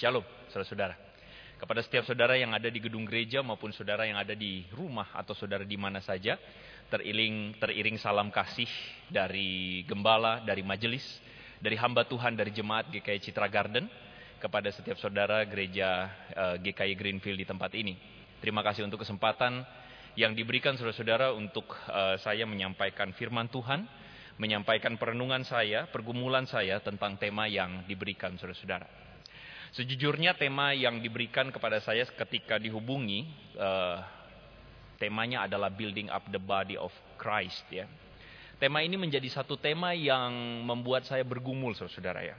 Shalom, saudara-saudara. Kepada setiap saudara yang ada di gedung gereja maupun saudara yang ada di rumah atau saudara di mana saja, teriring teriring salam kasih dari gembala, dari majelis, dari hamba Tuhan, dari jemaat GKI Citra Garden kepada setiap saudara gereja eh, GKI Greenfield di tempat ini. Terima kasih untuk kesempatan yang diberikan saudara-saudara untuk uh, saya menyampaikan firman Tuhan, menyampaikan perenungan saya, pergumulan saya tentang tema yang diberikan saudara-saudara. Sejujurnya tema yang diberikan kepada saya ketika dihubungi, uh, temanya adalah building up the body of Christ ya. Tema ini menjadi satu tema yang membuat saya bergumul saudara-saudara ya.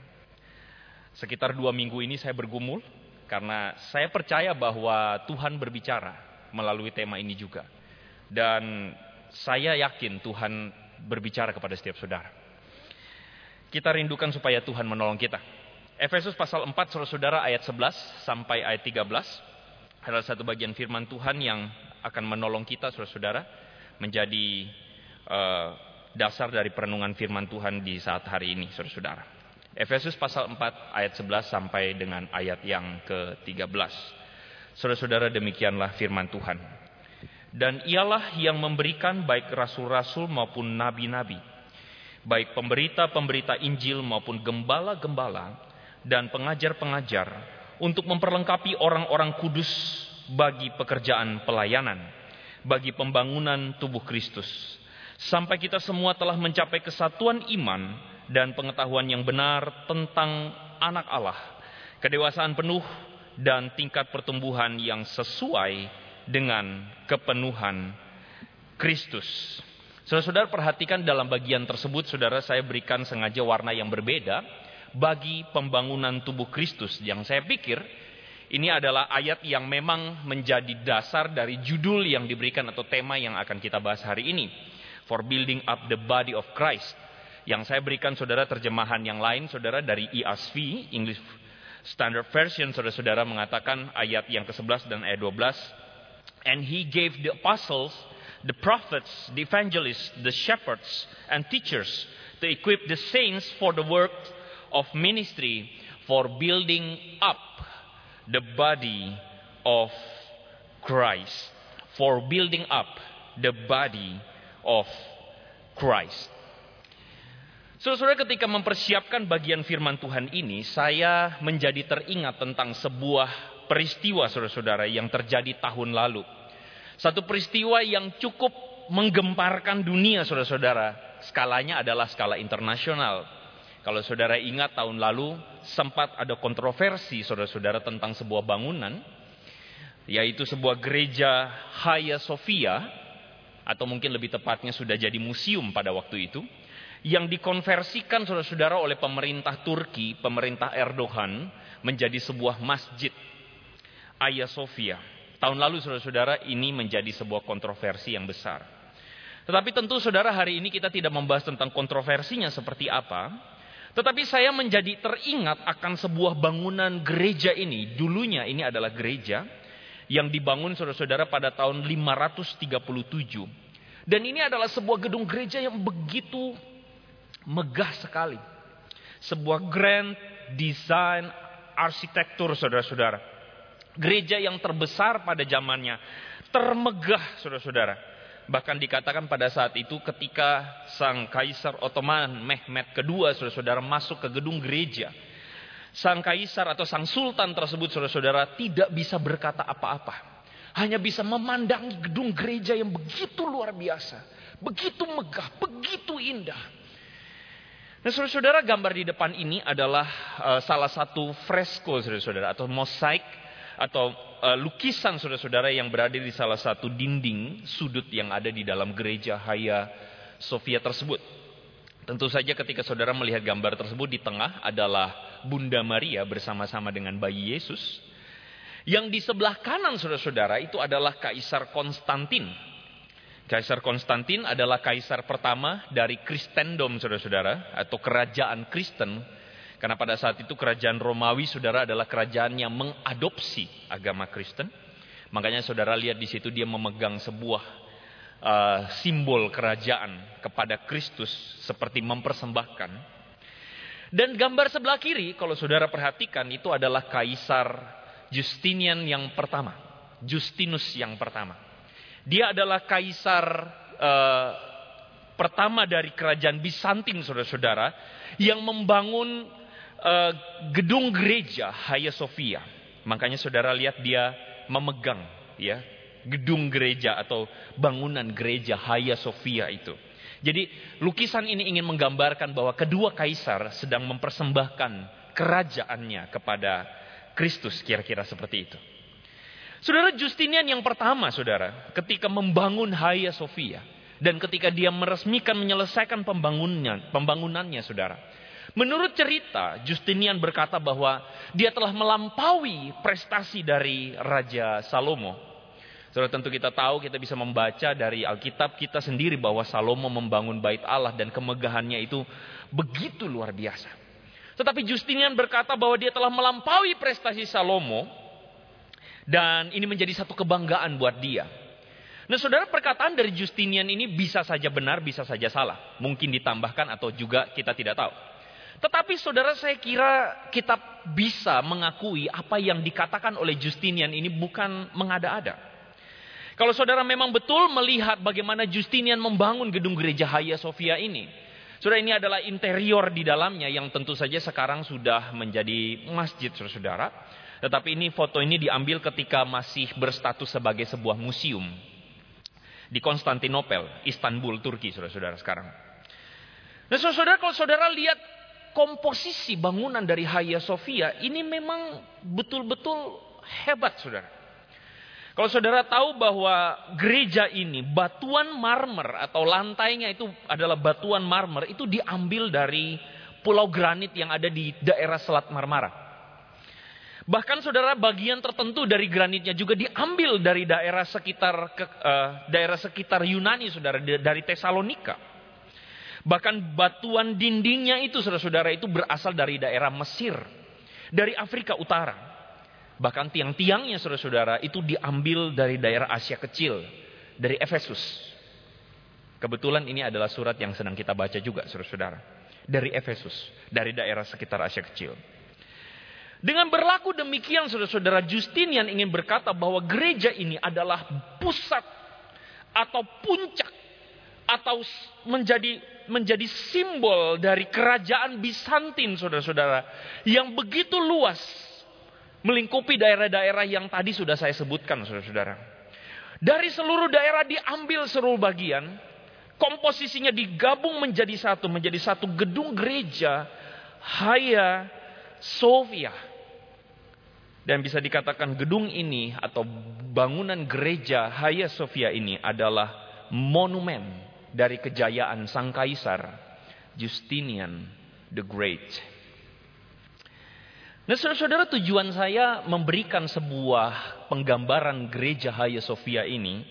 Sekitar dua minggu ini saya bergumul karena saya percaya bahwa Tuhan berbicara melalui tema ini juga. Dan saya yakin Tuhan berbicara kepada setiap saudara. Kita rindukan supaya Tuhan menolong kita. Efesus pasal 4 saudara-saudara ayat 11 sampai ayat 13 adalah satu bagian firman Tuhan yang akan menolong kita saudara-saudara menjadi uh, dasar dari perenungan firman Tuhan di saat hari ini saudara-saudara. Efesus pasal 4 ayat 11 sampai dengan ayat yang ke-13. Saudara-saudara demikianlah firman Tuhan. Dan ialah yang memberikan baik rasul-rasul maupun nabi-nabi, baik pemberita-pemberita Injil maupun gembala-gembala dan pengajar-pengajar untuk memperlengkapi orang-orang kudus bagi pekerjaan pelayanan, bagi pembangunan tubuh Kristus. Sampai kita semua telah mencapai kesatuan iman dan pengetahuan yang benar tentang anak Allah, kedewasaan penuh dan tingkat pertumbuhan yang sesuai dengan kepenuhan Kristus. Saudara-saudara perhatikan dalam bagian tersebut, saudara saya berikan sengaja warna yang berbeda bagi pembangunan tubuh Kristus. Yang saya pikir ini adalah ayat yang memang menjadi dasar dari judul yang diberikan atau tema yang akan kita bahas hari ini. For building up the body of Christ. Yang saya berikan saudara terjemahan yang lain saudara dari ESV, English Standard Version, saudara-saudara mengatakan ayat yang ke-11 dan ayat 12. And he gave the apostles, the prophets, the evangelists, the shepherds, and teachers to equip the saints for the work of ministry for building up the body of Christ. For building up the body of Christ. Saudara, ketika mempersiapkan bagian firman Tuhan ini, saya menjadi teringat tentang sebuah peristiwa saudara-saudara yang terjadi tahun lalu. Satu peristiwa yang cukup menggemparkan dunia saudara-saudara. Skalanya adalah skala internasional. Kalau saudara ingat tahun lalu sempat ada kontroversi saudara-saudara tentang sebuah bangunan, yaitu sebuah gereja Hagia Sophia, atau mungkin lebih tepatnya sudah jadi museum pada waktu itu, yang dikonversikan saudara-saudara oleh pemerintah Turki, pemerintah Erdogan, menjadi sebuah masjid Hagia Sophia. Tahun lalu saudara-saudara ini menjadi sebuah kontroversi yang besar. Tetapi tentu saudara hari ini kita tidak membahas tentang kontroversinya seperti apa, tetapi saya menjadi teringat akan sebuah bangunan gereja ini. Dulunya ini adalah gereja yang dibangun saudara-saudara pada tahun 537. Dan ini adalah sebuah gedung gereja yang begitu megah sekali. Sebuah grand design arsitektur saudara-saudara. Gereja yang terbesar pada zamannya. Termegah saudara-saudara. Bahkan dikatakan pada saat itu ketika sang kaisar Ottoman Mehmet II saudara-saudara masuk ke gedung gereja. Sang kaisar atau sang sultan tersebut saudara-saudara tidak bisa berkata apa-apa. Hanya bisa memandangi gedung gereja yang begitu luar biasa. Begitu megah, begitu indah. Nah saudara-saudara gambar di depan ini adalah uh, salah satu fresko saudara-saudara atau mosaik atau uh, lukisan saudara-saudara yang berada di salah satu dinding sudut yang ada di dalam gereja Haya Sofia tersebut. Tentu saja ketika saudara melihat gambar tersebut di tengah adalah Bunda Maria bersama-sama dengan bayi Yesus. Yang di sebelah kanan saudara-saudara itu adalah Kaisar Konstantin. Kaisar Konstantin adalah kaisar pertama dari Kristendom saudara-saudara atau kerajaan Kristen karena pada saat itu kerajaan Romawi saudara adalah kerajaan yang mengadopsi agama Kristen. Makanya saudara lihat di situ dia memegang sebuah uh, simbol kerajaan kepada Kristus seperti mempersembahkan. Dan gambar sebelah kiri, kalau saudara perhatikan, itu adalah Kaisar Justinian yang pertama. Justinus yang pertama. Dia adalah kaisar uh, pertama dari kerajaan Bizantin, saudara-saudara, yang membangun uh, gedung gereja Hagia Sophia. Makanya saudara lihat dia memegang ya gedung gereja atau bangunan gereja Hagia Sophia itu. Jadi lukisan ini ingin menggambarkan bahwa kedua kaisar sedang mempersembahkan kerajaannya kepada Kristus kira-kira seperti itu. Saudara Justinian yang pertama saudara ketika membangun Hagia Sophia dan ketika dia meresmikan menyelesaikan pembangunannya, pembangunannya saudara. Menurut cerita Justinian berkata bahwa dia telah melampaui prestasi dari Raja Salomo Saudara tentu kita tahu, kita bisa membaca dari Alkitab kita sendiri bahwa Salomo membangun bait Allah dan kemegahannya itu begitu luar biasa. Tetapi Justinian berkata bahwa dia telah melampaui prestasi Salomo dan ini menjadi satu kebanggaan buat dia. Nah saudara perkataan dari Justinian ini bisa saja benar, bisa saja salah. Mungkin ditambahkan atau juga kita tidak tahu. Tetapi saudara saya kira kita bisa mengakui apa yang dikatakan oleh Justinian ini bukan mengada-ada. Kalau saudara memang betul melihat bagaimana Justinian membangun gedung gereja Hagia Sophia ini. Saudara ini adalah interior di dalamnya yang tentu saja sekarang sudah menjadi masjid saudara. Tetapi ini foto ini diambil ketika masih berstatus sebagai sebuah museum. Di Konstantinopel, Istanbul, Turki saudara-saudara sekarang. Nah saudara kalau saudara lihat komposisi bangunan dari Hagia Sophia ini memang betul-betul hebat saudara. Kalau saudara tahu bahwa gereja ini batuan marmer atau lantainya itu adalah batuan marmer itu diambil dari pulau granit yang ada di daerah Selat Marmara. Bahkan saudara bagian tertentu dari granitnya juga diambil dari daerah sekitar uh, daerah sekitar Yunani saudara dari Tesalonika. Bahkan batuan dindingnya itu saudara-saudara itu berasal dari daerah Mesir, dari Afrika Utara. Bahkan tiang-tiangnya saudara-saudara itu diambil dari daerah Asia Kecil. Dari Efesus. Kebetulan ini adalah surat yang sedang kita baca juga saudara-saudara. Dari Efesus. Dari daerah sekitar Asia Kecil. Dengan berlaku demikian saudara-saudara Justinian ingin berkata bahwa gereja ini adalah pusat atau puncak atau menjadi menjadi simbol dari kerajaan Bizantin saudara-saudara yang begitu luas melingkupi daerah-daerah yang tadi sudah saya sebutkan, saudara-saudara. Dari seluruh daerah diambil seluruh bagian, komposisinya digabung menjadi satu, menjadi satu gedung gereja Haya Sofia. Dan bisa dikatakan gedung ini atau bangunan gereja Haya Sofia ini adalah monumen dari kejayaan sang kaisar Justinian the Great. Nah saudara-saudara tujuan saya memberikan sebuah penggambaran gereja Hagia Sophia ini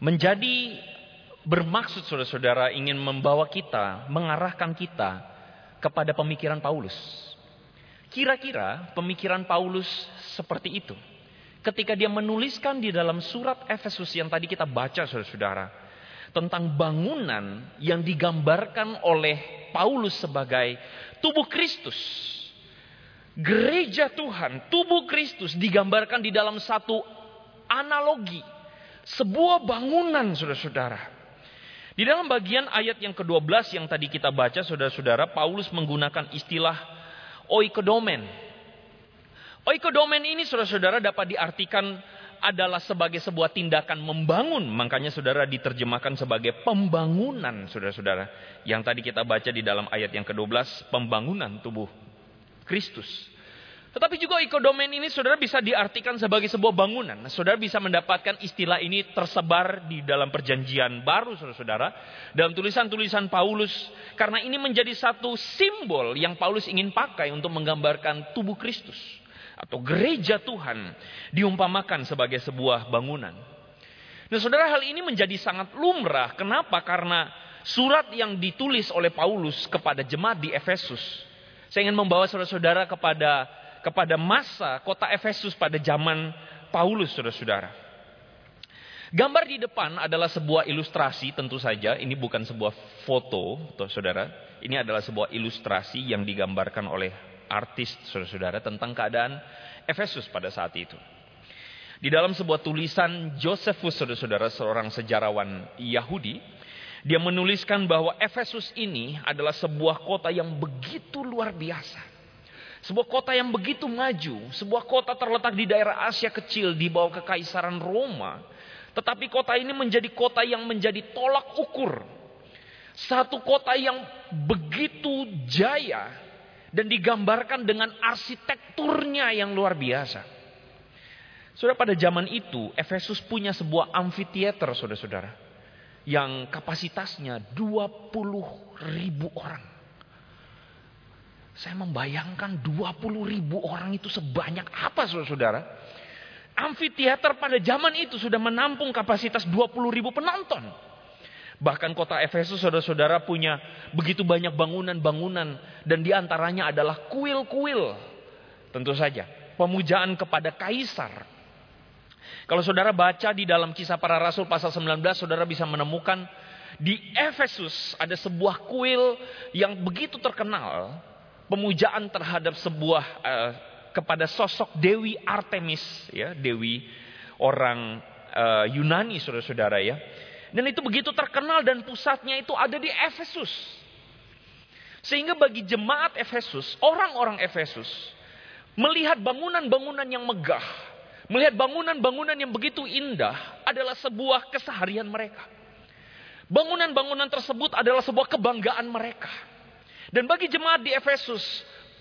menjadi bermaksud saudara-saudara ingin membawa kita, mengarahkan kita kepada pemikiran Paulus. Kira-kira pemikiran Paulus seperti itu. Ketika dia menuliskan di dalam surat Efesus yang tadi kita baca saudara-saudara. Tentang bangunan yang digambarkan oleh Paulus sebagai tubuh Kristus Gereja Tuhan, tubuh Kristus digambarkan di dalam satu analogi. Sebuah bangunan saudara-saudara. Di dalam bagian ayat yang ke-12 yang tadi kita baca saudara-saudara, Paulus menggunakan istilah oikodomen. Oikodomen ini saudara-saudara dapat diartikan adalah sebagai sebuah tindakan membangun. Makanya saudara diterjemahkan sebagai pembangunan saudara-saudara. Yang tadi kita baca di dalam ayat yang ke-12, pembangunan tubuh Kristus. Tetapi juga ikodomen ini saudara bisa diartikan sebagai sebuah bangunan. Nah, saudara bisa mendapatkan istilah ini tersebar di dalam perjanjian baru saudara-saudara. Dalam tulisan-tulisan Paulus. Karena ini menjadi satu simbol yang Paulus ingin pakai untuk menggambarkan tubuh Kristus. Atau gereja Tuhan diumpamakan sebagai sebuah bangunan. Nah saudara hal ini menjadi sangat lumrah. Kenapa? Karena surat yang ditulis oleh Paulus kepada jemaat di Efesus saya ingin membawa saudara-saudara kepada kepada masa kota Efesus pada zaman Paulus, saudara-saudara. Gambar di depan adalah sebuah ilustrasi tentu saja. Ini bukan sebuah foto, saudara. Ini adalah sebuah ilustrasi yang digambarkan oleh artis, saudara-saudara, tentang keadaan Efesus pada saat itu. Di dalam sebuah tulisan Josephus, saudara-saudara, seorang sejarawan Yahudi, dia menuliskan bahwa Efesus ini adalah sebuah kota yang begitu luar biasa. Sebuah kota yang begitu maju, sebuah kota terletak di daerah Asia kecil di bawah kekaisaran Roma tetapi kota ini menjadi kota yang menjadi tolak ukur. Satu kota yang begitu jaya dan digambarkan dengan arsitekturnya yang luar biasa. Sudah pada zaman itu, Efesus punya sebuah amfiteater, saudara-saudara. Yang kapasitasnya 20 ribu orang. Saya membayangkan 20 ribu orang itu sebanyak apa, saudara-saudara. Amfiteater pada zaman itu sudah menampung kapasitas 20 ribu penonton. Bahkan kota Efesus saudara-saudara punya begitu banyak bangunan-bangunan. Dan di antaranya adalah kuil-kuil. Tentu saja. Pemujaan kepada kaisar. Kalau saudara baca di dalam kisah para rasul pasal 19. Saudara bisa menemukan di Efesus ada sebuah kuil yang begitu terkenal. Pemujaan terhadap sebuah uh, kepada sosok Dewi Artemis, ya, Dewi orang uh, Yunani, saudara-saudara ya. Dan itu begitu terkenal dan pusatnya itu ada di Efesus. Sehingga bagi jemaat Efesus, orang-orang Efesus, melihat bangunan-bangunan yang megah, melihat bangunan-bangunan yang begitu indah adalah sebuah keseharian mereka. Bangunan-bangunan tersebut adalah sebuah kebanggaan mereka. Dan bagi jemaat di Efesus,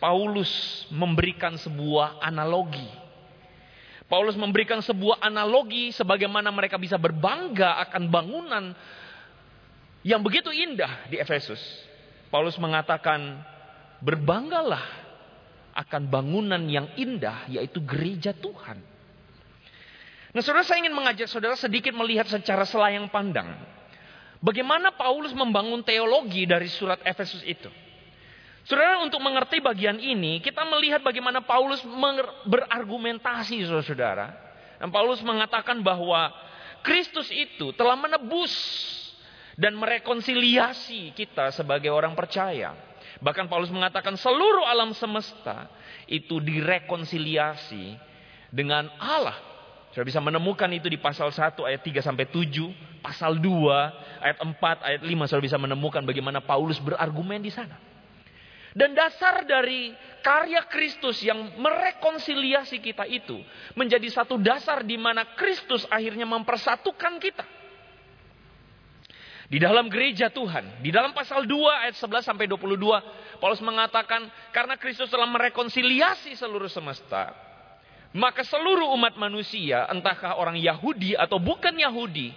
Paulus memberikan sebuah analogi. Paulus memberikan sebuah analogi sebagaimana mereka bisa berbangga akan bangunan yang begitu indah di Efesus. Paulus mengatakan, berbanggalah akan bangunan yang indah yaitu gereja Tuhan. Nah saudara saya ingin mengajak saudara sedikit melihat secara selayang pandang. Bagaimana Paulus membangun teologi dari surat Efesus itu. Saudara untuk mengerti bagian ini kita melihat bagaimana Paulus berargumentasi saudara-saudara. Dan Paulus mengatakan bahwa Kristus itu telah menebus dan merekonsiliasi kita sebagai orang percaya. Bahkan Paulus mengatakan seluruh alam semesta itu direkonsiliasi dengan Allah. Sudah bisa menemukan itu di pasal 1 ayat 3 sampai 7, pasal 2 ayat 4 ayat 5 sudah bisa menemukan bagaimana Paulus berargumen di sana. Dan dasar dari karya Kristus yang merekonsiliasi kita itu menjadi satu dasar di mana Kristus akhirnya mempersatukan kita. Di dalam gereja Tuhan, di dalam pasal 2 ayat 11 sampai 22, Paulus mengatakan karena Kristus telah merekonsiliasi seluruh semesta, maka seluruh umat manusia, entahkah orang Yahudi atau bukan Yahudi,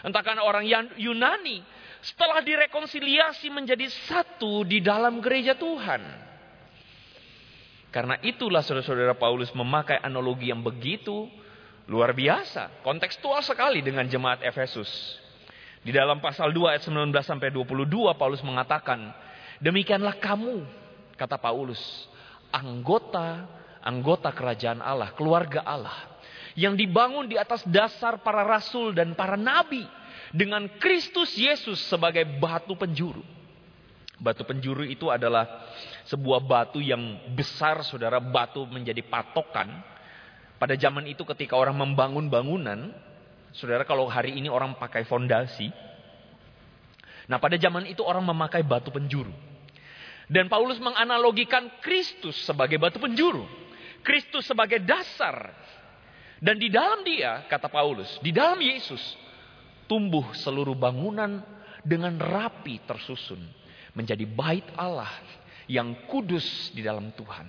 entahkah orang Yunani setelah direkonsiliasi menjadi satu di dalam gereja Tuhan. Karena itulah saudara-saudara Paulus memakai analogi yang begitu luar biasa, kontekstual sekali dengan jemaat Efesus. Di dalam pasal 2 ayat 19 sampai 22 Paulus mengatakan, "Demikianlah kamu," kata Paulus, "anggota anggota kerajaan Allah, keluarga Allah, yang dibangun di atas dasar para rasul dan para nabi." Dengan Kristus Yesus sebagai batu penjuru. Batu penjuru itu adalah sebuah batu yang besar, saudara. Batu menjadi patokan. Pada zaman itu ketika orang membangun bangunan, saudara kalau hari ini orang pakai fondasi. Nah pada zaman itu orang memakai batu penjuru. Dan Paulus menganalogikan Kristus sebagai batu penjuru. Kristus sebagai dasar. Dan di dalam dia, kata Paulus, di dalam Yesus, tumbuh seluruh bangunan dengan rapi tersusun menjadi bait Allah yang kudus di dalam Tuhan.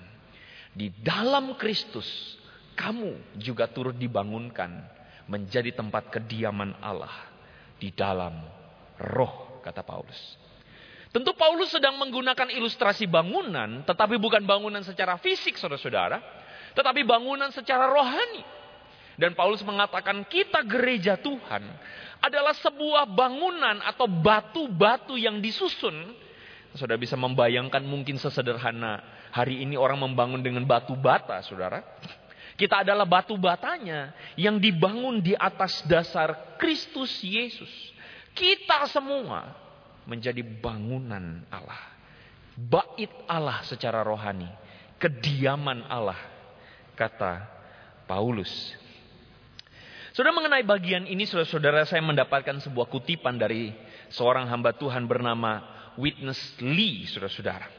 Di dalam Kristus kamu juga turut dibangunkan menjadi tempat kediaman Allah di dalam roh kata Paulus. Tentu Paulus sedang menggunakan ilustrasi bangunan, tetapi bukan bangunan secara fisik saudara-saudara, tetapi bangunan secara rohani. Dan Paulus mengatakan kita gereja Tuhan adalah sebuah bangunan atau batu-batu yang disusun. Sudah bisa membayangkan mungkin sesederhana hari ini orang membangun dengan batu bata, saudara. Kita adalah batu batanya yang dibangun di atas dasar Kristus Yesus. Kita semua menjadi bangunan Allah. Bait Allah secara rohani. Kediaman Allah. Kata Paulus. Sudah mengenai bagian ini saudara-saudara saya mendapatkan sebuah kutipan dari seorang hamba Tuhan bernama Witness Lee saudara-saudara.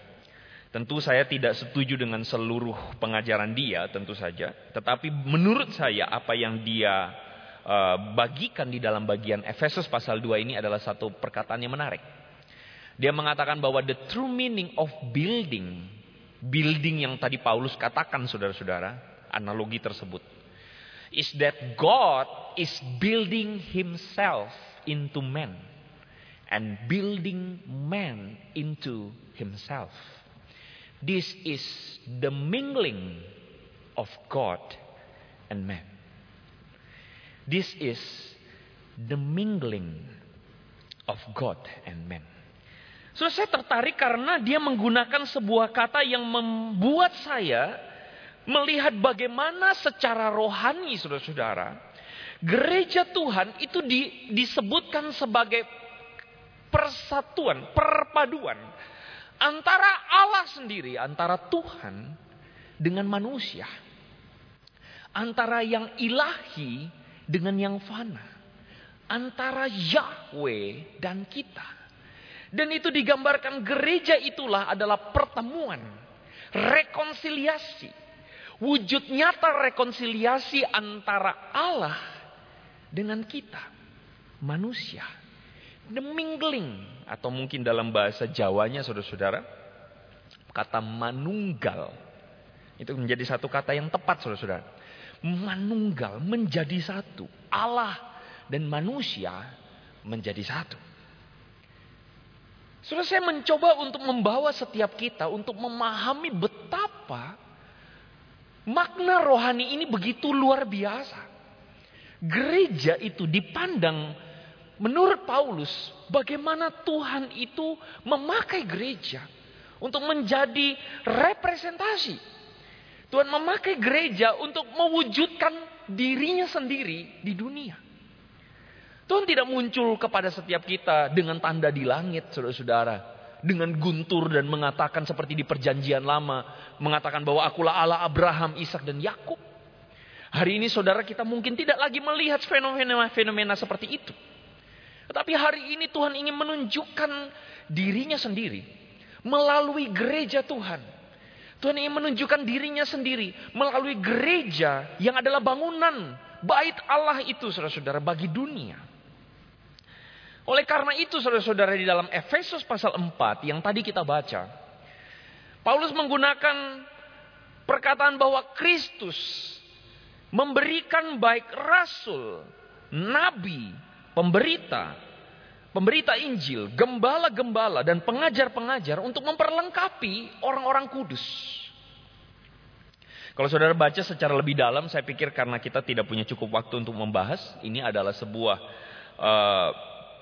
Tentu saya tidak setuju dengan seluruh pengajaran dia tentu saja. Tetapi menurut saya apa yang dia uh, bagikan di dalam bagian Efesus pasal 2 ini adalah satu perkataan yang menarik. Dia mengatakan bahwa the true meaning of building. Building yang tadi Paulus katakan saudara-saudara. Analogi tersebut. Is that God is building himself into man. And building man into himself. This is the mingling of God and man. This is the mingling of God and man. So saya tertarik karena dia menggunakan sebuah kata yang membuat saya melihat bagaimana secara rohani saudara-saudara gereja Tuhan itu di, disebutkan sebagai persatuan, perpaduan antara Allah sendiri, antara Tuhan dengan manusia. Antara yang ilahi dengan yang fana. Antara Yahweh dan kita. Dan itu digambarkan gereja itulah adalah pertemuan. Rekonsiliasi. Wujud nyata rekonsiliasi antara Allah dengan kita. Manusia. The mingling atau mungkin dalam bahasa Jawanya saudara-saudara kata manunggal itu menjadi satu kata yang tepat saudara-saudara. Manunggal menjadi satu. Allah dan manusia menjadi satu. Saudara saya mencoba untuk membawa setiap kita untuk memahami betapa makna rohani ini begitu luar biasa. Gereja itu dipandang Menurut Paulus, bagaimana Tuhan itu memakai gereja untuk menjadi representasi. Tuhan memakai gereja untuk mewujudkan dirinya sendiri di dunia. Tuhan tidak muncul kepada setiap kita dengan tanda di langit, saudara-saudara. Dengan guntur dan mengatakan seperti di perjanjian lama. Mengatakan bahwa akulah Allah Abraham, Ishak dan Yakub. Hari ini saudara kita mungkin tidak lagi melihat fenomena-fenomena seperti itu. Tetapi hari ini Tuhan ingin menunjukkan dirinya sendiri melalui gereja Tuhan. Tuhan ingin menunjukkan dirinya sendiri melalui gereja yang adalah bangunan bait Allah itu saudara-saudara bagi dunia. Oleh karena itu saudara-saudara di dalam Efesus pasal 4 yang tadi kita baca. Paulus menggunakan perkataan bahwa Kristus memberikan baik rasul, nabi, pemberita, pemberita Injil, gembala-gembala dan pengajar-pengajar untuk memperlengkapi orang-orang kudus. Kalau saudara baca secara lebih dalam, saya pikir karena kita tidak punya cukup waktu untuk membahas, ini adalah sebuah uh,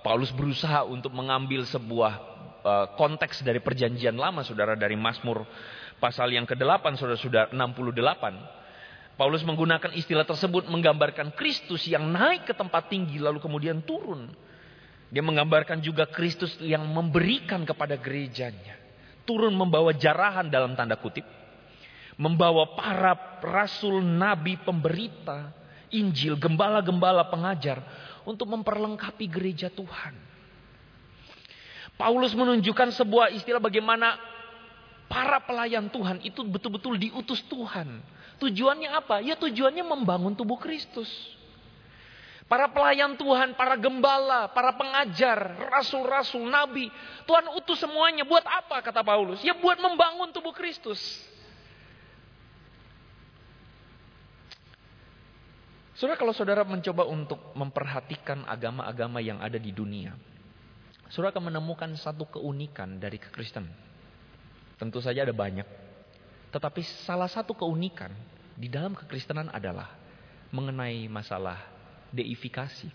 Paulus berusaha untuk mengambil sebuah uh, konteks dari perjanjian lama, saudara dari Mazmur pasal yang ke-8, saudara-saudara 68. Paulus menggunakan istilah tersebut menggambarkan Kristus yang naik ke tempat tinggi lalu kemudian turun. Dia menggambarkan juga Kristus yang memberikan kepada gerejanya. Turun membawa jarahan dalam tanda kutip. Membawa para rasul, nabi, pemberita, Injil, gembala-gembala pengajar. Untuk memperlengkapi gereja Tuhan. Paulus menunjukkan sebuah istilah bagaimana para pelayan Tuhan itu betul-betul diutus Tuhan Tujuannya apa? Ya tujuannya membangun tubuh Kristus. Para pelayan Tuhan, para gembala, para pengajar, rasul-rasul, nabi. Tuhan utus semuanya. Buat apa kata Paulus? Ya buat membangun tubuh Kristus. Saudara kalau saudara mencoba untuk memperhatikan agama-agama yang ada di dunia. Saudara akan menemukan satu keunikan dari kekristenan. Tentu saja ada banyak. Tetapi salah satu keunikan di dalam kekristenan adalah mengenai masalah deifikasi.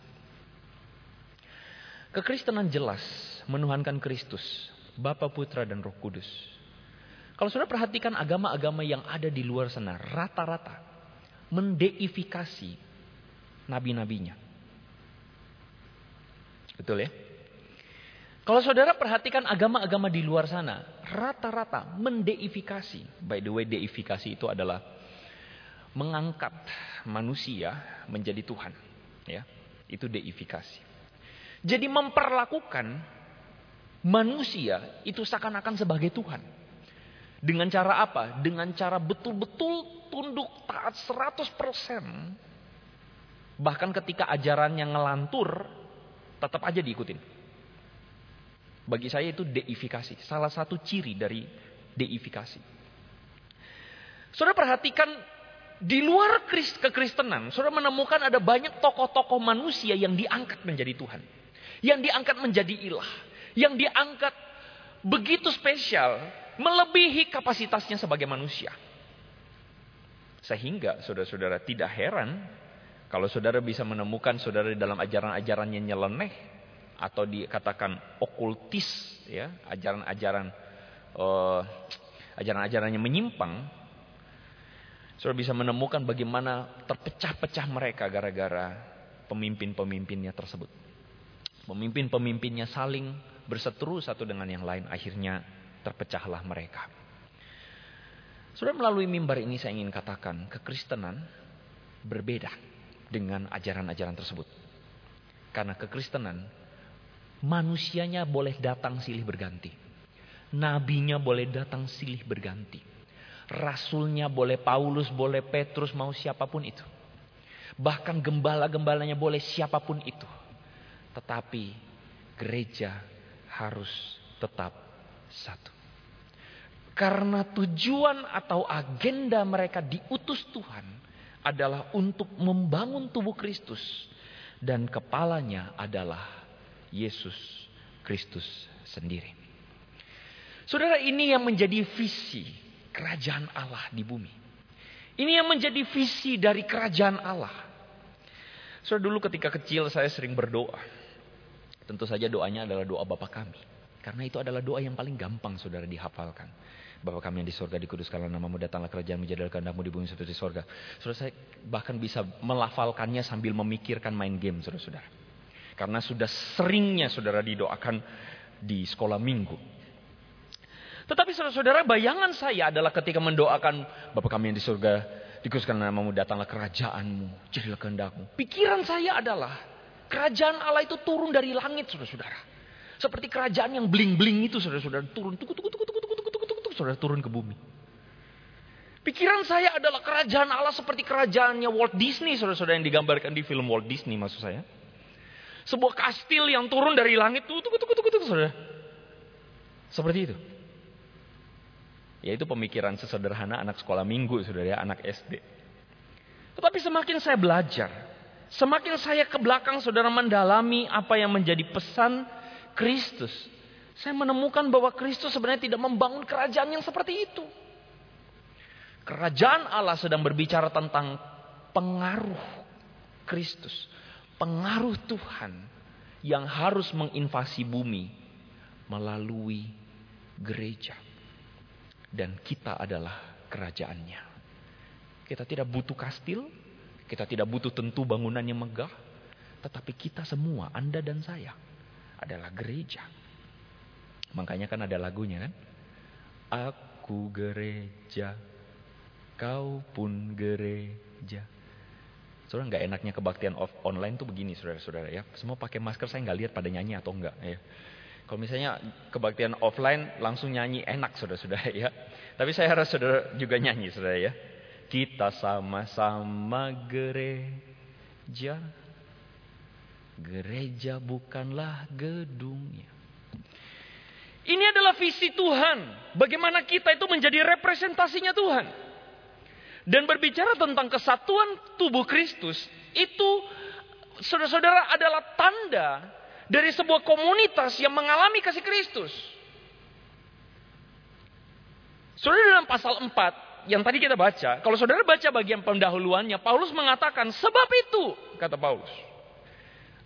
Kekristenan jelas menuhankan Kristus, Bapa, Putra, dan Roh Kudus. Kalau sudah perhatikan agama-agama yang ada di luar sana, rata-rata mendeifikasi nabi-nabinya. Betul ya? Kalau saudara perhatikan agama-agama di luar sana, rata-rata mendeifikasi. By the way, deifikasi itu adalah mengangkat manusia menjadi Tuhan. Ya, itu deifikasi. Jadi memperlakukan manusia itu seakan-akan sebagai Tuhan. Dengan cara apa? Dengan cara betul-betul tunduk taat 100%. Bahkan ketika ajarannya ngelantur, tetap aja diikutin. Bagi saya itu deifikasi. Salah satu ciri dari deifikasi. Saudara perhatikan di luar kekristenan, saudara menemukan ada banyak tokoh-tokoh manusia yang diangkat menjadi Tuhan. Yang diangkat menjadi ilah. Yang diangkat begitu spesial, melebihi kapasitasnya sebagai manusia. Sehingga saudara-saudara tidak heran kalau saudara bisa menemukan saudara di dalam ajaran-ajaran yang nyeleneh atau dikatakan okultis ya, ajaran-ajaran uh, ajaran-ajarannya menyimpang, saudara bisa menemukan bagaimana terpecah-pecah mereka gara-gara pemimpin-pemimpinnya tersebut. Pemimpin-pemimpinnya saling berseteru satu dengan yang lain, akhirnya terpecahlah mereka. Sudah melalui mimbar ini saya ingin katakan, kekristenan berbeda dengan ajaran-ajaran tersebut. Karena kekristenan, manusianya boleh datang silih berganti. Nabinya boleh datang silih berganti. Rasulnya boleh Paulus, boleh Petrus, mau siapa pun itu. Bahkan gembala-gembalanya boleh siapa pun itu. Tetapi gereja harus tetap satu. Karena tujuan atau agenda mereka diutus Tuhan adalah untuk membangun tubuh Kristus dan kepalanya adalah Yesus Kristus sendiri. Saudara, ini yang menjadi visi kerajaan Allah di bumi. Ini yang menjadi visi dari kerajaan Allah. Saudara, dulu ketika kecil saya sering berdoa. Tentu saja doanya adalah doa Bapa kami. Karena itu adalah doa yang paling gampang saudara dihafalkan. Bapa kami yang di sorga dikuduskanlah namamu datanglah kerajaan menjadi kehendakmu di bumi seperti di sorga. Saudara saya bahkan bisa melafalkannya sambil memikirkan main game saudara-saudara. Karena sudah seringnya saudara didoakan di sekolah minggu. Tetapi saudara-saudara bayangan saya adalah ketika mendoakan Bapa kami yang di sorga dikuduskanlah namamu datanglah kerajaanmu jadilah kehendakmu. Pikiran saya adalah kerajaan Allah itu turun dari langit saudara-saudara. Seperti kerajaan yang bling-bling itu saudara-saudara turun tuku tuku tuku tuku saudara turun ke bumi. Pikiran saya adalah kerajaan Allah seperti kerajaannya Walt Disney, saudara-saudara yang digambarkan di film Walt Disney maksud saya. Sebuah kastil yang turun dari langit, tuh, tuh, tuh, tuh, tuh, saudara. Seperti itu. Yaitu pemikiran sesederhana anak sekolah minggu, saudara ya, anak SD. Tetapi semakin saya belajar, semakin saya ke belakang saudara mendalami apa yang menjadi pesan Kristus saya menemukan bahwa Kristus sebenarnya tidak membangun kerajaan yang seperti itu. Kerajaan Allah sedang berbicara tentang pengaruh Kristus, pengaruh Tuhan yang harus menginvasi bumi melalui gereja. Dan kita adalah kerajaannya. Kita tidak butuh kastil, kita tidak butuh tentu bangunan yang megah, tetapi kita semua, Anda dan saya, adalah gereja Makanya kan ada lagunya kan. Aku gereja, kau pun gereja. Saudara nggak enaknya kebaktian off online tuh begini saudara-saudara ya. Semua pakai masker saya nggak lihat pada nyanyi atau enggak ya. Kalau misalnya kebaktian offline langsung nyanyi enak saudara-saudara ya. Tapi saya harus saudara juga nyanyi saudara ya. Kita sama-sama gereja. Gereja bukanlah gedungnya. Ini adalah visi Tuhan. Bagaimana kita itu menjadi representasinya Tuhan. Dan berbicara tentang kesatuan tubuh Kristus, itu saudara-saudara adalah tanda dari sebuah komunitas yang mengalami kasih Kristus. Saudara dalam pasal 4 yang tadi kita baca, kalau saudara baca bagian pendahuluannya, Paulus mengatakan, sebab itu, kata Paulus.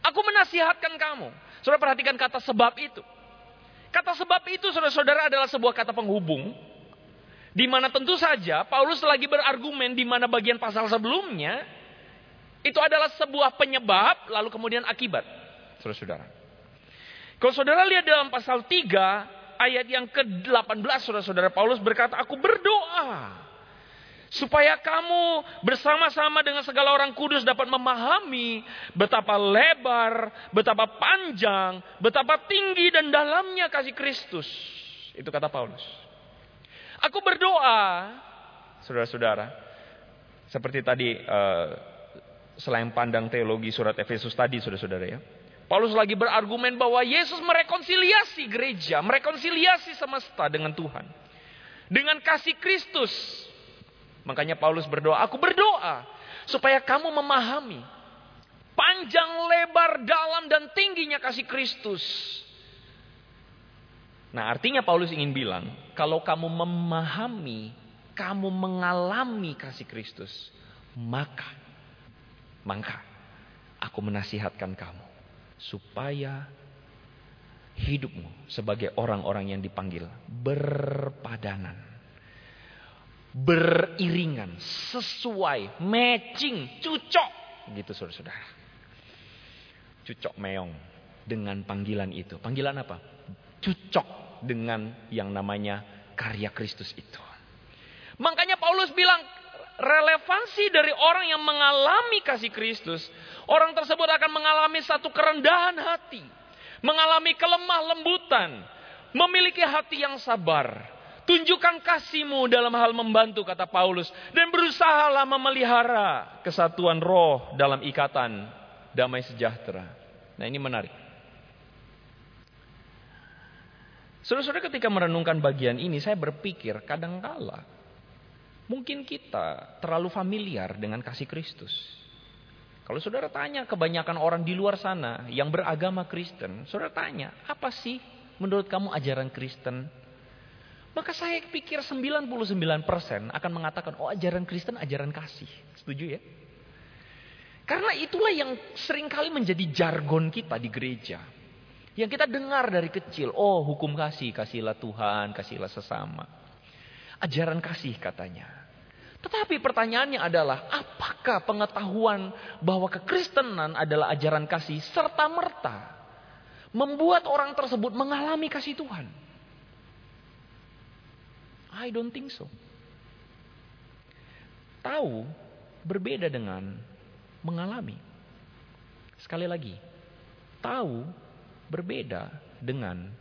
Aku menasihatkan kamu. Saudara perhatikan kata sebab itu. Kata sebab itu saudara-saudara adalah sebuah kata penghubung. Di mana tentu saja Paulus lagi berargumen di mana bagian pasal sebelumnya itu adalah sebuah penyebab lalu kemudian akibat. Saudara-saudara. Kalau saudara lihat dalam pasal 3 ayat yang ke-18 saudara-saudara Paulus berkata, "Aku berdoa supaya kamu bersama-sama dengan segala orang kudus dapat memahami betapa lebar, betapa panjang, betapa tinggi dan dalamnya kasih Kristus." Itu kata Paulus. Aku berdoa, saudara-saudara, seperti tadi uh, selain pandang teologi surat Efesus tadi, saudara-saudara ya. Paulus lagi berargumen bahwa Yesus merekonsiliasi gereja, merekonsiliasi semesta dengan Tuhan. Dengan kasih Kristus. Makanya Paulus berdoa, aku berdoa supaya kamu memahami panjang, lebar, dalam dan tingginya kasih Kristus. Nah, artinya Paulus ingin bilang, kalau kamu memahami, kamu mengalami kasih Kristus, maka maka aku menasihatkan kamu supaya hidupmu sebagai orang-orang yang dipanggil berpadanan, beriringan, sesuai, matching, cucok, gitu saudara-saudara. Cucok meong dengan panggilan itu. Panggilan apa? Cucok dengan yang namanya karya Kristus itu. Makanya Paulus bilang relevansi dari orang yang mengalami kasih Kristus, orang tersebut akan mengalami satu kerendahan hati, mengalami kelemah lembutan, memiliki hati yang sabar. Tunjukkan kasihmu dalam hal membantu kata Paulus dan berusahalah memelihara kesatuan roh dalam ikatan damai sejahtera. Nah, ini menarik. Saudara-saudara ketika merenungkan bagian ini saya berpikir kadangkala mungkin kita terlalu familiar dengan kasih Kristus. Kalau saudara tanya kebanyakan orang di luar sana yang beragama Kristen, saudara tanya, apa sih menurut kamu ajaran Kristen? Maka saya pikir 99% akan mengatakan, oh ajaran Kristen ajaran kasih. Setuju ya? Karena itulah yang sering kali menjadi jargon kita di gereja. Yang kita dengar dari kecil, oh hukum kasih, kasihlah Tuhan, kasihlah sesama. Ajaran kasih katanya. Tetapi pertanyaannya adalah, apakah pengetahuan bahwa kekristenan adalah ajaran kasih serta merta membuat orang tersebut mengalami kasih Tuhan? I don't think so. Tahu berbeda dengan mengalami. Sekali lagi, tahu berbeda dengan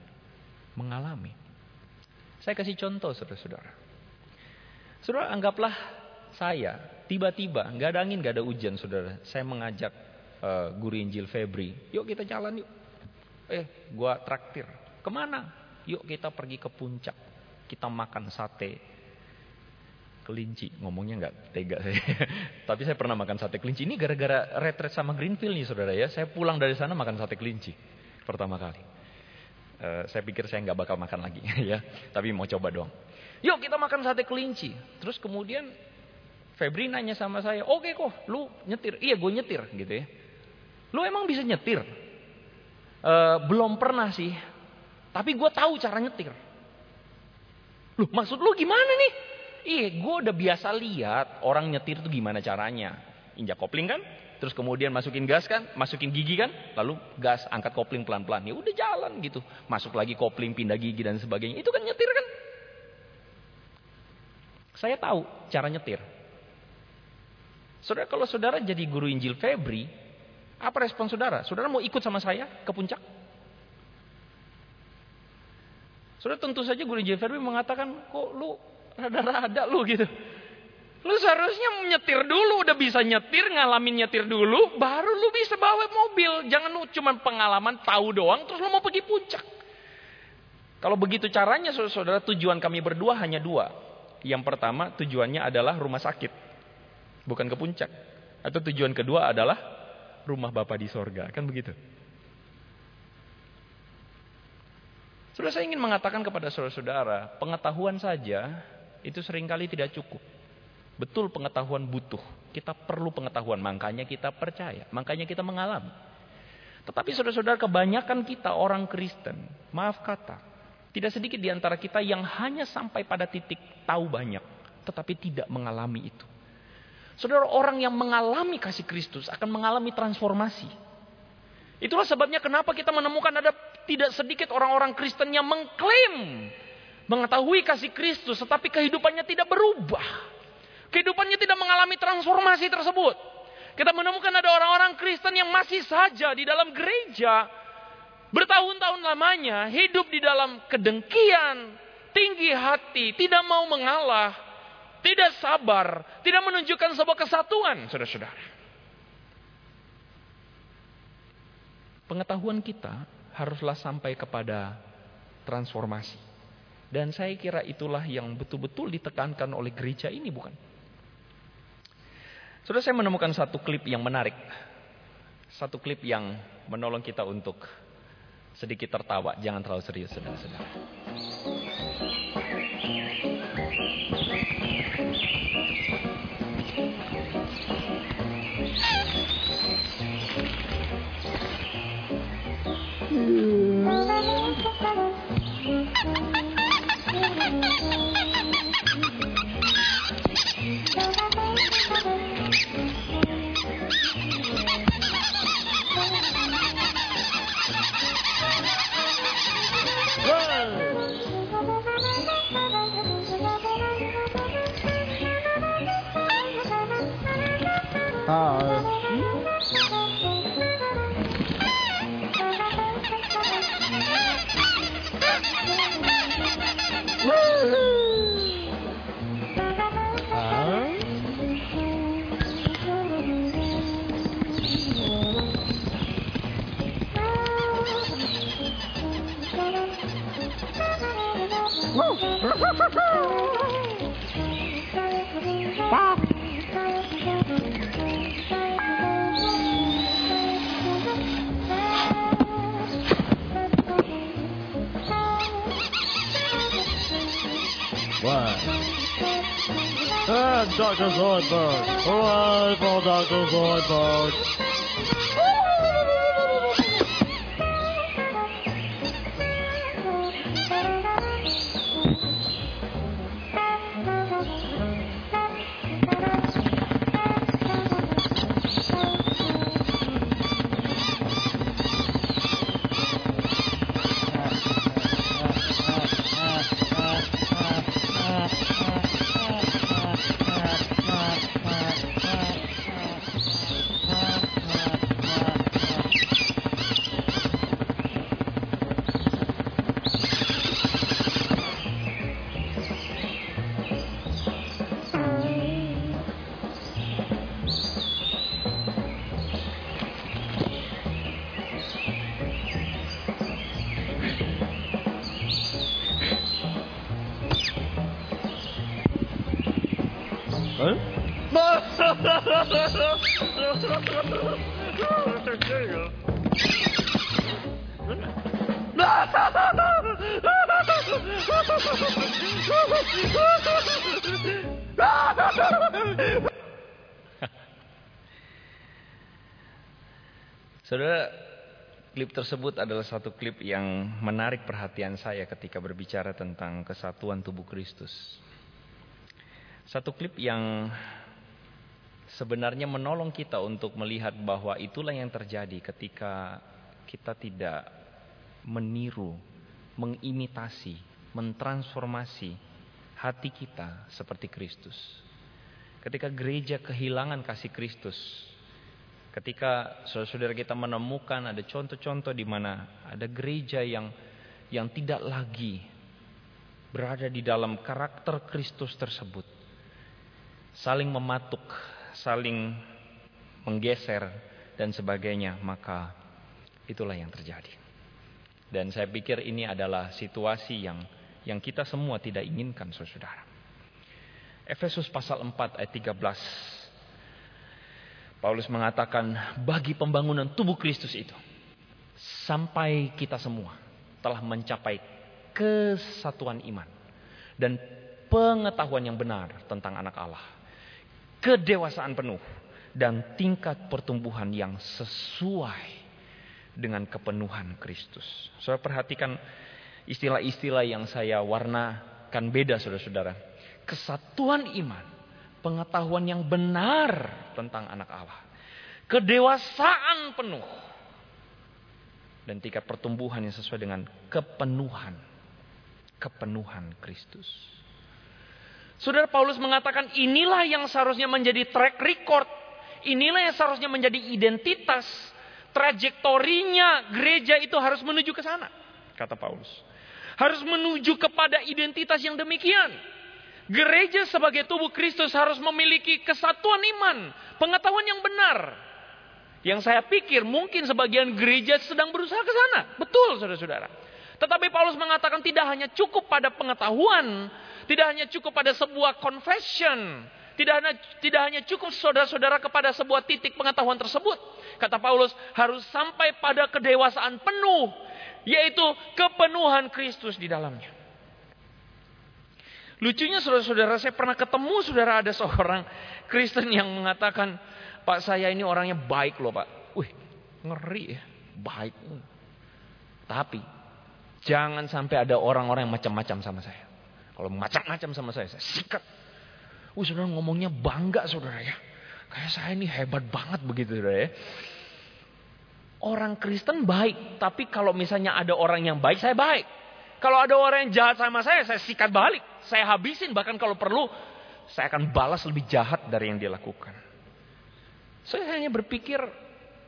mengalami. Saya kasih contoh saudara-saudara. Saudara anggaplah saya tiba-tiba nggak ada angin nggak ada hujan saudara. Saya mengajak uh, guru Injil Febri, yuk kita jalan yuk. Eh, gua traktir. Ke mana? Yuk kita pergi ke puncak. Kita makan sate kelinci. Ngomongnya nggak tega saya. Tapi saya pernah makan sate kelinci. Ini gara-gara retret sama Greenfield nih saudara ya. Saya pulang dari sana makan sate kelinci pertama kali. Uh, saya pikir saya nggak bakal makan lagi ya, tapi mau coba doang. Yuk kita makan sate kelinci. Terus kemudian Febri nanya sama saya, oke okay kok, lu nyetir? Iya gue nyetir gitu ya. Lu emang bisa nyetir? Uh, belum pernah sih, tapi gue tahu cara nyetir. Lu maksud lu gimana nih? Iya, gue udah biasa lihat orang nyetir tuh gimana caranya. Injak kopling kan? terus kemudian masukin gas kan, masukin gigi kan, lalu gas, angkat kopling pelan-pelan. Ya udah jalan gitu. Masuk lagi kopling, pindah gigi dan sebagainya. Itu kan nyetir kan? Saya tahu cara nyetir. Saudara, kalau saudara jadi guru Injil Febri, apa respon saudara? Saudara mau ikut sama saya ke puncak? Saudara tentu saja guru Febri mengatakan, kok lu rada-rada lu gitu. Lu seharusnya nyetir dulu, udah bisa nyetir, ngalamin nyetir dulu, baru lu bisa bawa mobil. Jangan lu cuma pengalaman tahu doang, terus lu mau pergi puncak. Kalau begitu caranya, saudara, tujuan kami berdua hanya dua. Yang pertama, tujuannya adalah rumah sakit, bukan ke puncak. Atau tujuan kedua adalah rumah Bapak di sorga, kan begitu? Saudara, saya ingin mengatakan kepada saudara-saudara, pengetahuan saja itu sering kali tidak cukup. Betul pengetahuan butuh. Kita perlu pengetahuan, makanya kita percaya, makanya kita mengalami. Tetapi saudara-saudara kebanyakan kita orang Kristen, maaf kata, Tidak sedikit di antara kita yang hanya sampai pada titik tahu banyak, tetapi tidak mengalami itu. Saudara, orang yang mengalami kasih Kristus akan mengalami transformasi. Itulah sebabnya kenapa kita menemukan ada tidak sedikit orang-orang Kristen yang mengklaim mengetahui kasih Kristus, tetapi kehidupannya tidak berubah. Kehidupannya tidak mengalami transformasi tersebut. Kita menemukan ada orang-orang Kristen yang masih saja di dalam gereja, bertahun-tahun lamanya hidup di dalam kedengkian, tinggi hati, tidak mau mengalah, tidak sabar, tidak menunjukkan sebuah kesatuan, saudara-saudara. Pengetahuan kita haruslah sampai kepada transformasi. Dan saya kira itulah yang betul-betul ditekankan oleh gereja ini, bukan? Sudah saya menemukan satu klip yang menarik. Satu klip yang menolong kita untuk sedikit tertawa, jangan terlalu serius, saudara-saudara. Ha Dr. Zoidberg. Hooray for Dr. Zoidberg. Klip tersebut adalah satu klip yang menarik perhatian saya ketika berbicara tentang kesatuan tubuh Kristus. Satu klip yang sebenarnya menolong kita untuk melihat bahwa itulah yang terjadi ketika kita tidak meniru, mengimitasi, mentransformasi hati kita seperti Kristus. Ketika gereja kehilangan kasih Kristus, Ketika saudara-saudara kita menemukan ada contoh-contoh di mana ada gereja yang yang tidak lagi berada di dalam karakter Kristus tersebut. Saling mematuk, saling menggeser dan sebagainya, maka itulah yang terjadi. Dan saya pikir ini adalah situasi yang yang kita semua tidak inginkan, saudara. Efesus pasal 4 ayat 13 Paulus mengatakan bagi pembangunan tubuh Kristus itu sampai kita semua telah mencapai kesatuan iman dan pengetahuan yang benar tentang anak Allah. Kedewasaan penuh dan tingkat pertumbuhan yang sesuai dengan kepenuhan Kristus. Saya perhatikan Istilah-istilah yang saya warnakan beda saudara-saudara. Kesatuan iman. Pengetahuan yang benar tentang anak Allah. Kedewasaan penuh. Dan tingkat pertumbuhan yang sesuai dengan kepenuhan. Kepenuhan Kristus. Saudara Paulus mengatakan inilah yang seharusnya menjadi track record. Inilah yang seharusnya menjadi identitas. Trajektorinya gereja itu harus menuju ke sana. Kata Paulus harus menuju kepada identitas yang demikian. Gereja sebagai tubuh Kristus harus memiliki kesatuan iman, pengetahuan yang benar. Yang saya pikir mungkin sebagian gereja sedang berusaha ke sana. Betul saudara-saudara. Tetapi Paulus mengatakan tidak hanya cukup pada pengetahuan, tidak hanya cukup pada sebuah confession, tidak hanya tidak hanya cukup saudara-saudara kepada sebuah titik pengetahuan tersebut. Kata Paulus harus sampai pada kedewasaan penuh yaitu kepenuhan Kristus di dalamnya. Lucunya saudara-saudara, saya pernah ketemu saudara ada seorang Kristen yang mengatakan, Pak saya ini orangnya baik loh Pak. Wih, ngeri ya, baik. Tapi, jangan sampai ada orang-orang yang macam-macam sama saya. Kalau macam-macam sama saya, saya sikat. Wih saudara ngomongnya bangga saudara ya. Kayak saya ini hebat banget begitu saudara ya orang Kristen baik, tapi kalau misalnya ada orang yang baik, saya baik. Kalau ada orang yang jahat sama saya, saya sikat balik, saya habisin, bahkan kalau perlu, saya akan balas lebih jahat dari yang dia lakukan. Saya hanya berpikir,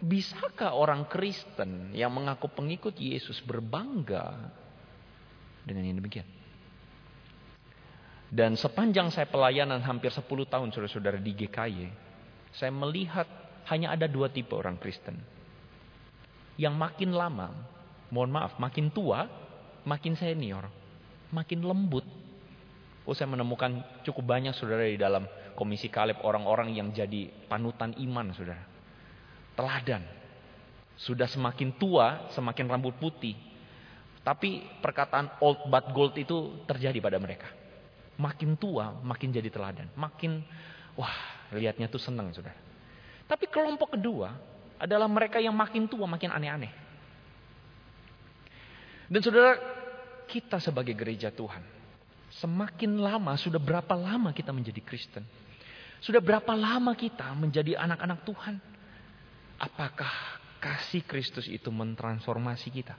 bisakah orang Kristen yang mengaku pengikut Yesus berbangga dengan yang demikian? Dan sepanjang saya pelayanan hampir 10 tahun saudara-saudara di GKY, saya melihat hanya ada dua tipe orang Kristen yang makin lama, mohon maaf, makin tua, makin senior, makin lembut. Oh saya menemukan cukup banyak saudara di dalam komisi kaleb orang-orang yang jadi panutan iman saudara. Teladan. Sudah semakin tua, semakin rambut putih. Tapi perkataan old but gold itu terjadi pada mereka. Makin tua, makin jadi teladan. Makin, wah lihatnya tuh senang saudara. Tapi kelompok kedua, adalah mereka yang makin tua makin aneh-aneh. Dan saudara, kita sebagai gereja Tuhan, semakin lama, sudah berapa lama kita menjadi Kristen? Sudah berapa lama kita menjadi anak-anak Tuhan? Apakah kasih Kristus itu mentransformasi kita?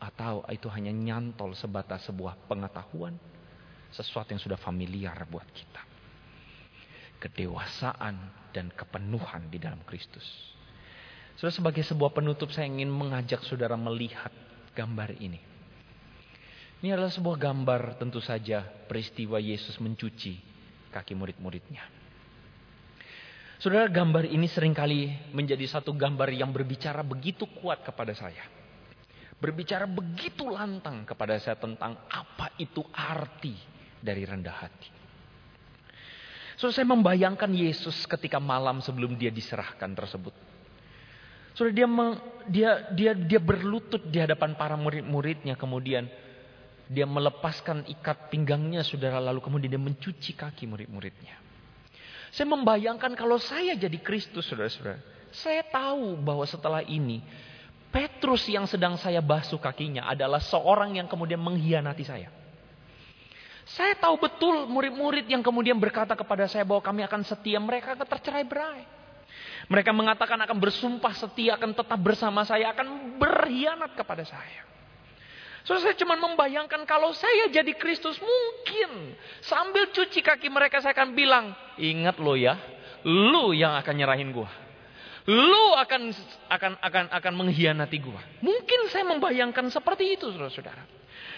Atau itu hanya nyantol sebatas sebuah pengetahuan? Sesuatu yang sudah familiar buat kita. Kedewasaan dan kepenuhan di dalam Kristus. Saudara sebagai sebuah penutup saya ingin mengajak saudara melihat gambar ini. Ini adalah sebuah gambar tentu saja peristiwa Yesus mencuci kaki murid-muridnya. Saudara gambar ini sering kali menjadi satu gambar yang berbicara begitu kuat kepada saya. Berbicara begitu lantang kepada saya tentang apa itu arti dari rendah hati. So, saya membayangkan Yesus ketika malam sebelum dia diserahkan tersebut. Sudah dia dia dia dia berlutut di hadapan para murid-muridnya kemudian dia melepaskan ikat pinggangnya saudara lalu kemudian dia mencuci kaki murid-muridnya. Saya membayangkan kalau saya jadi Kristus saudara-saudara. Saya tahu bahwa setelah ini Petrus yang sedang saya basuh kakinya adalah seorang yang kemudian mengkhianati saya. Saya tahu betul murid-murid yang kemudian berkata kepada saya bahwa kami akan setia mereka akan tercerai berai. Mereka mengatakan akan bersumpah setia, akan tetap bersama saya, akan berkhianat kepada saya. So, saya cuma membayangkan kalau saya jadi Kristus mungkin sambil cuci kaki mereka saya akan bilang, ingat lo ya, lu yang akan nyerahin gua. Lu akan akan akan akan mengkhianati gua. Mungkin saya membayangkan seperti itu Saudara-saudara.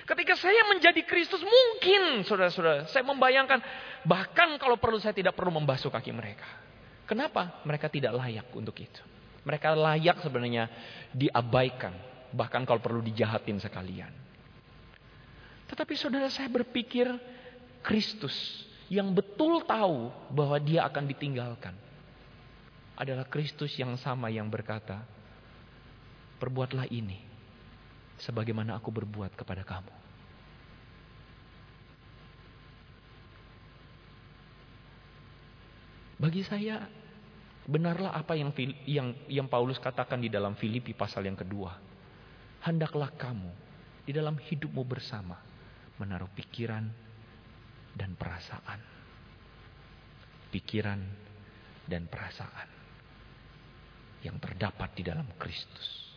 Ketika saya menjadi Kristus mungkin Saudara-saudara, saya membayangkan bahkan kalau perlu saya tidak perlu membasuh kaki mereka. Kenapa? Mereka tidak layak untuk itu. Mereka layak sebenarnya diabaikan. Bahkan kalau perlu dijahatin sekalian. Tetapi saudara saya berpikir Kristus yang betul tahu bahwa dia akan ditinggalkan. Adalah Kristus yang sama yang berkata, Perbuatlah ini sebagaimana aku berbuat kepada kamu. Bagi saya Benarlah apa yang yang yang Paulus katakan di dalam Filipi pasal yang kedua. Hendaklah kamu di dalam hidupmu bersama menaruh pikiran dan perasaan. Pikiran dan perasaan yang terdapat di dalam Kristus.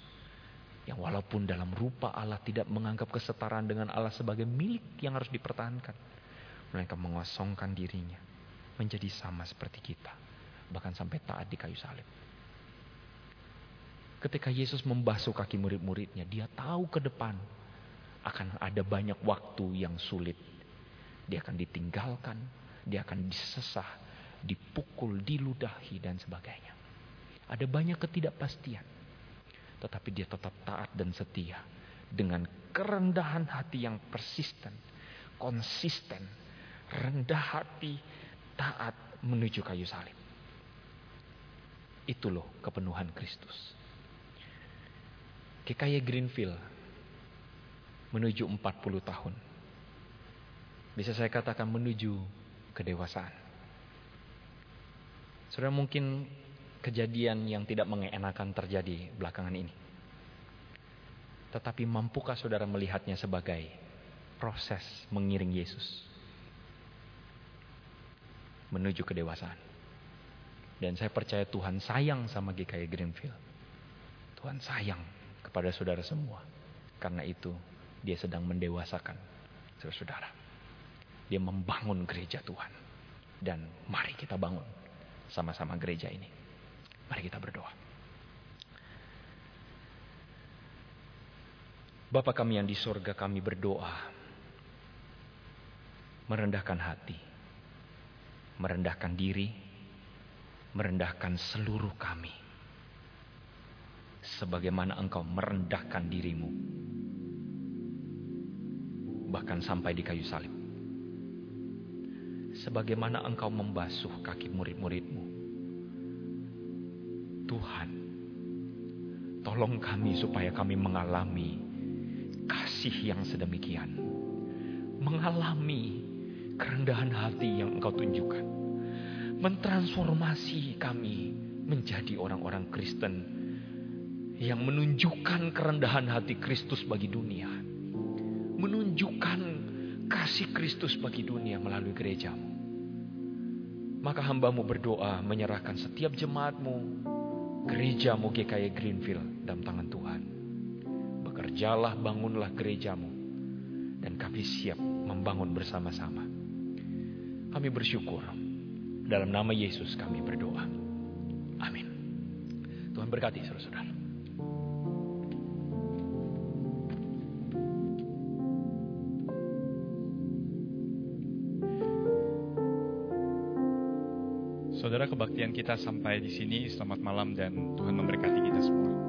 Yang walaupun dalam rupa Allah tidak menganggap kesetaraan dengan Allah sebagai milik yang harus dipertahankan. Mereka mengosongkan dirinya menjadi sama seperti kita. Bahkan sampai taat di kayu salib. Ketika Yesus membasuh kaki murid-muridnya, dia tahu ke depan akan ada banyak waktu yang sulit. Dia akan ditinggalkan, dia akan disesah, dipukul, diludahi dan sebagainya. Ada banyak ketidakpastian. Tetapi dia tetap taat dan setia dengan kerendahan hati yang persisten, konsisten, rendah hati, taat menuju kayu salib. Itu loh kepenuhan Kristus. GKY Greenfield menuju 40 tahun. Bisa saya katakan menuju kedewasaan. Sudah mungkin kejadian yang tidak mengenakan terjadi belakangan ini. Tetapi mampukah saudara melihatnya sebagai proses mengiring Yesus menuju kedewasaan? Dan saya percaya Tuhan sayang sama GKI Greenfield. Tuhan sayang kepada saudara semua. Karena itu dia sedang mendewasakan saudara-saudara. Dia membangun gereja Tuhan. Dan mari kita bangun sama-sama gereja ini. Mari kita berdoa. Bapa kami yang di sorga kami berdoa. Merendahkan hati. Merendahkan diri. Merendahkan seluruh kami. Sebagaimana engkau merendahkan dirimu. Bahkan sampai di kayu salib. Sebagaimana engkau membasuh kaki murid-muridmu Tuhan, tolong kami supaya kami mengalami kasih yang sedemikian. Mengalami kerendahan hati yang engkau tunjukkan. Mentransformasi kami menjadi orang-orang Kristen yang menunjukkan kerendahan hati Kristus bagi dunia. Menunjukkan kasih Kristus bagi dunia melalui gerejamu. Maka hambamu berdoa menyerahkan setiap jemaatmu gerejamu GKI Greenfield dalam tangan Tuhan. Bekerjalah, bangunlah gerejamu. Dan kami siap membangun bersama-sama. Kami bersyukur. Dalam nama Yesus kami berdoa. Amin. Tuhan berkati saudara-saudara. Saudara kebaktian kita sampai di sini. Selamat malam dan Tuhan memberkati kita semua.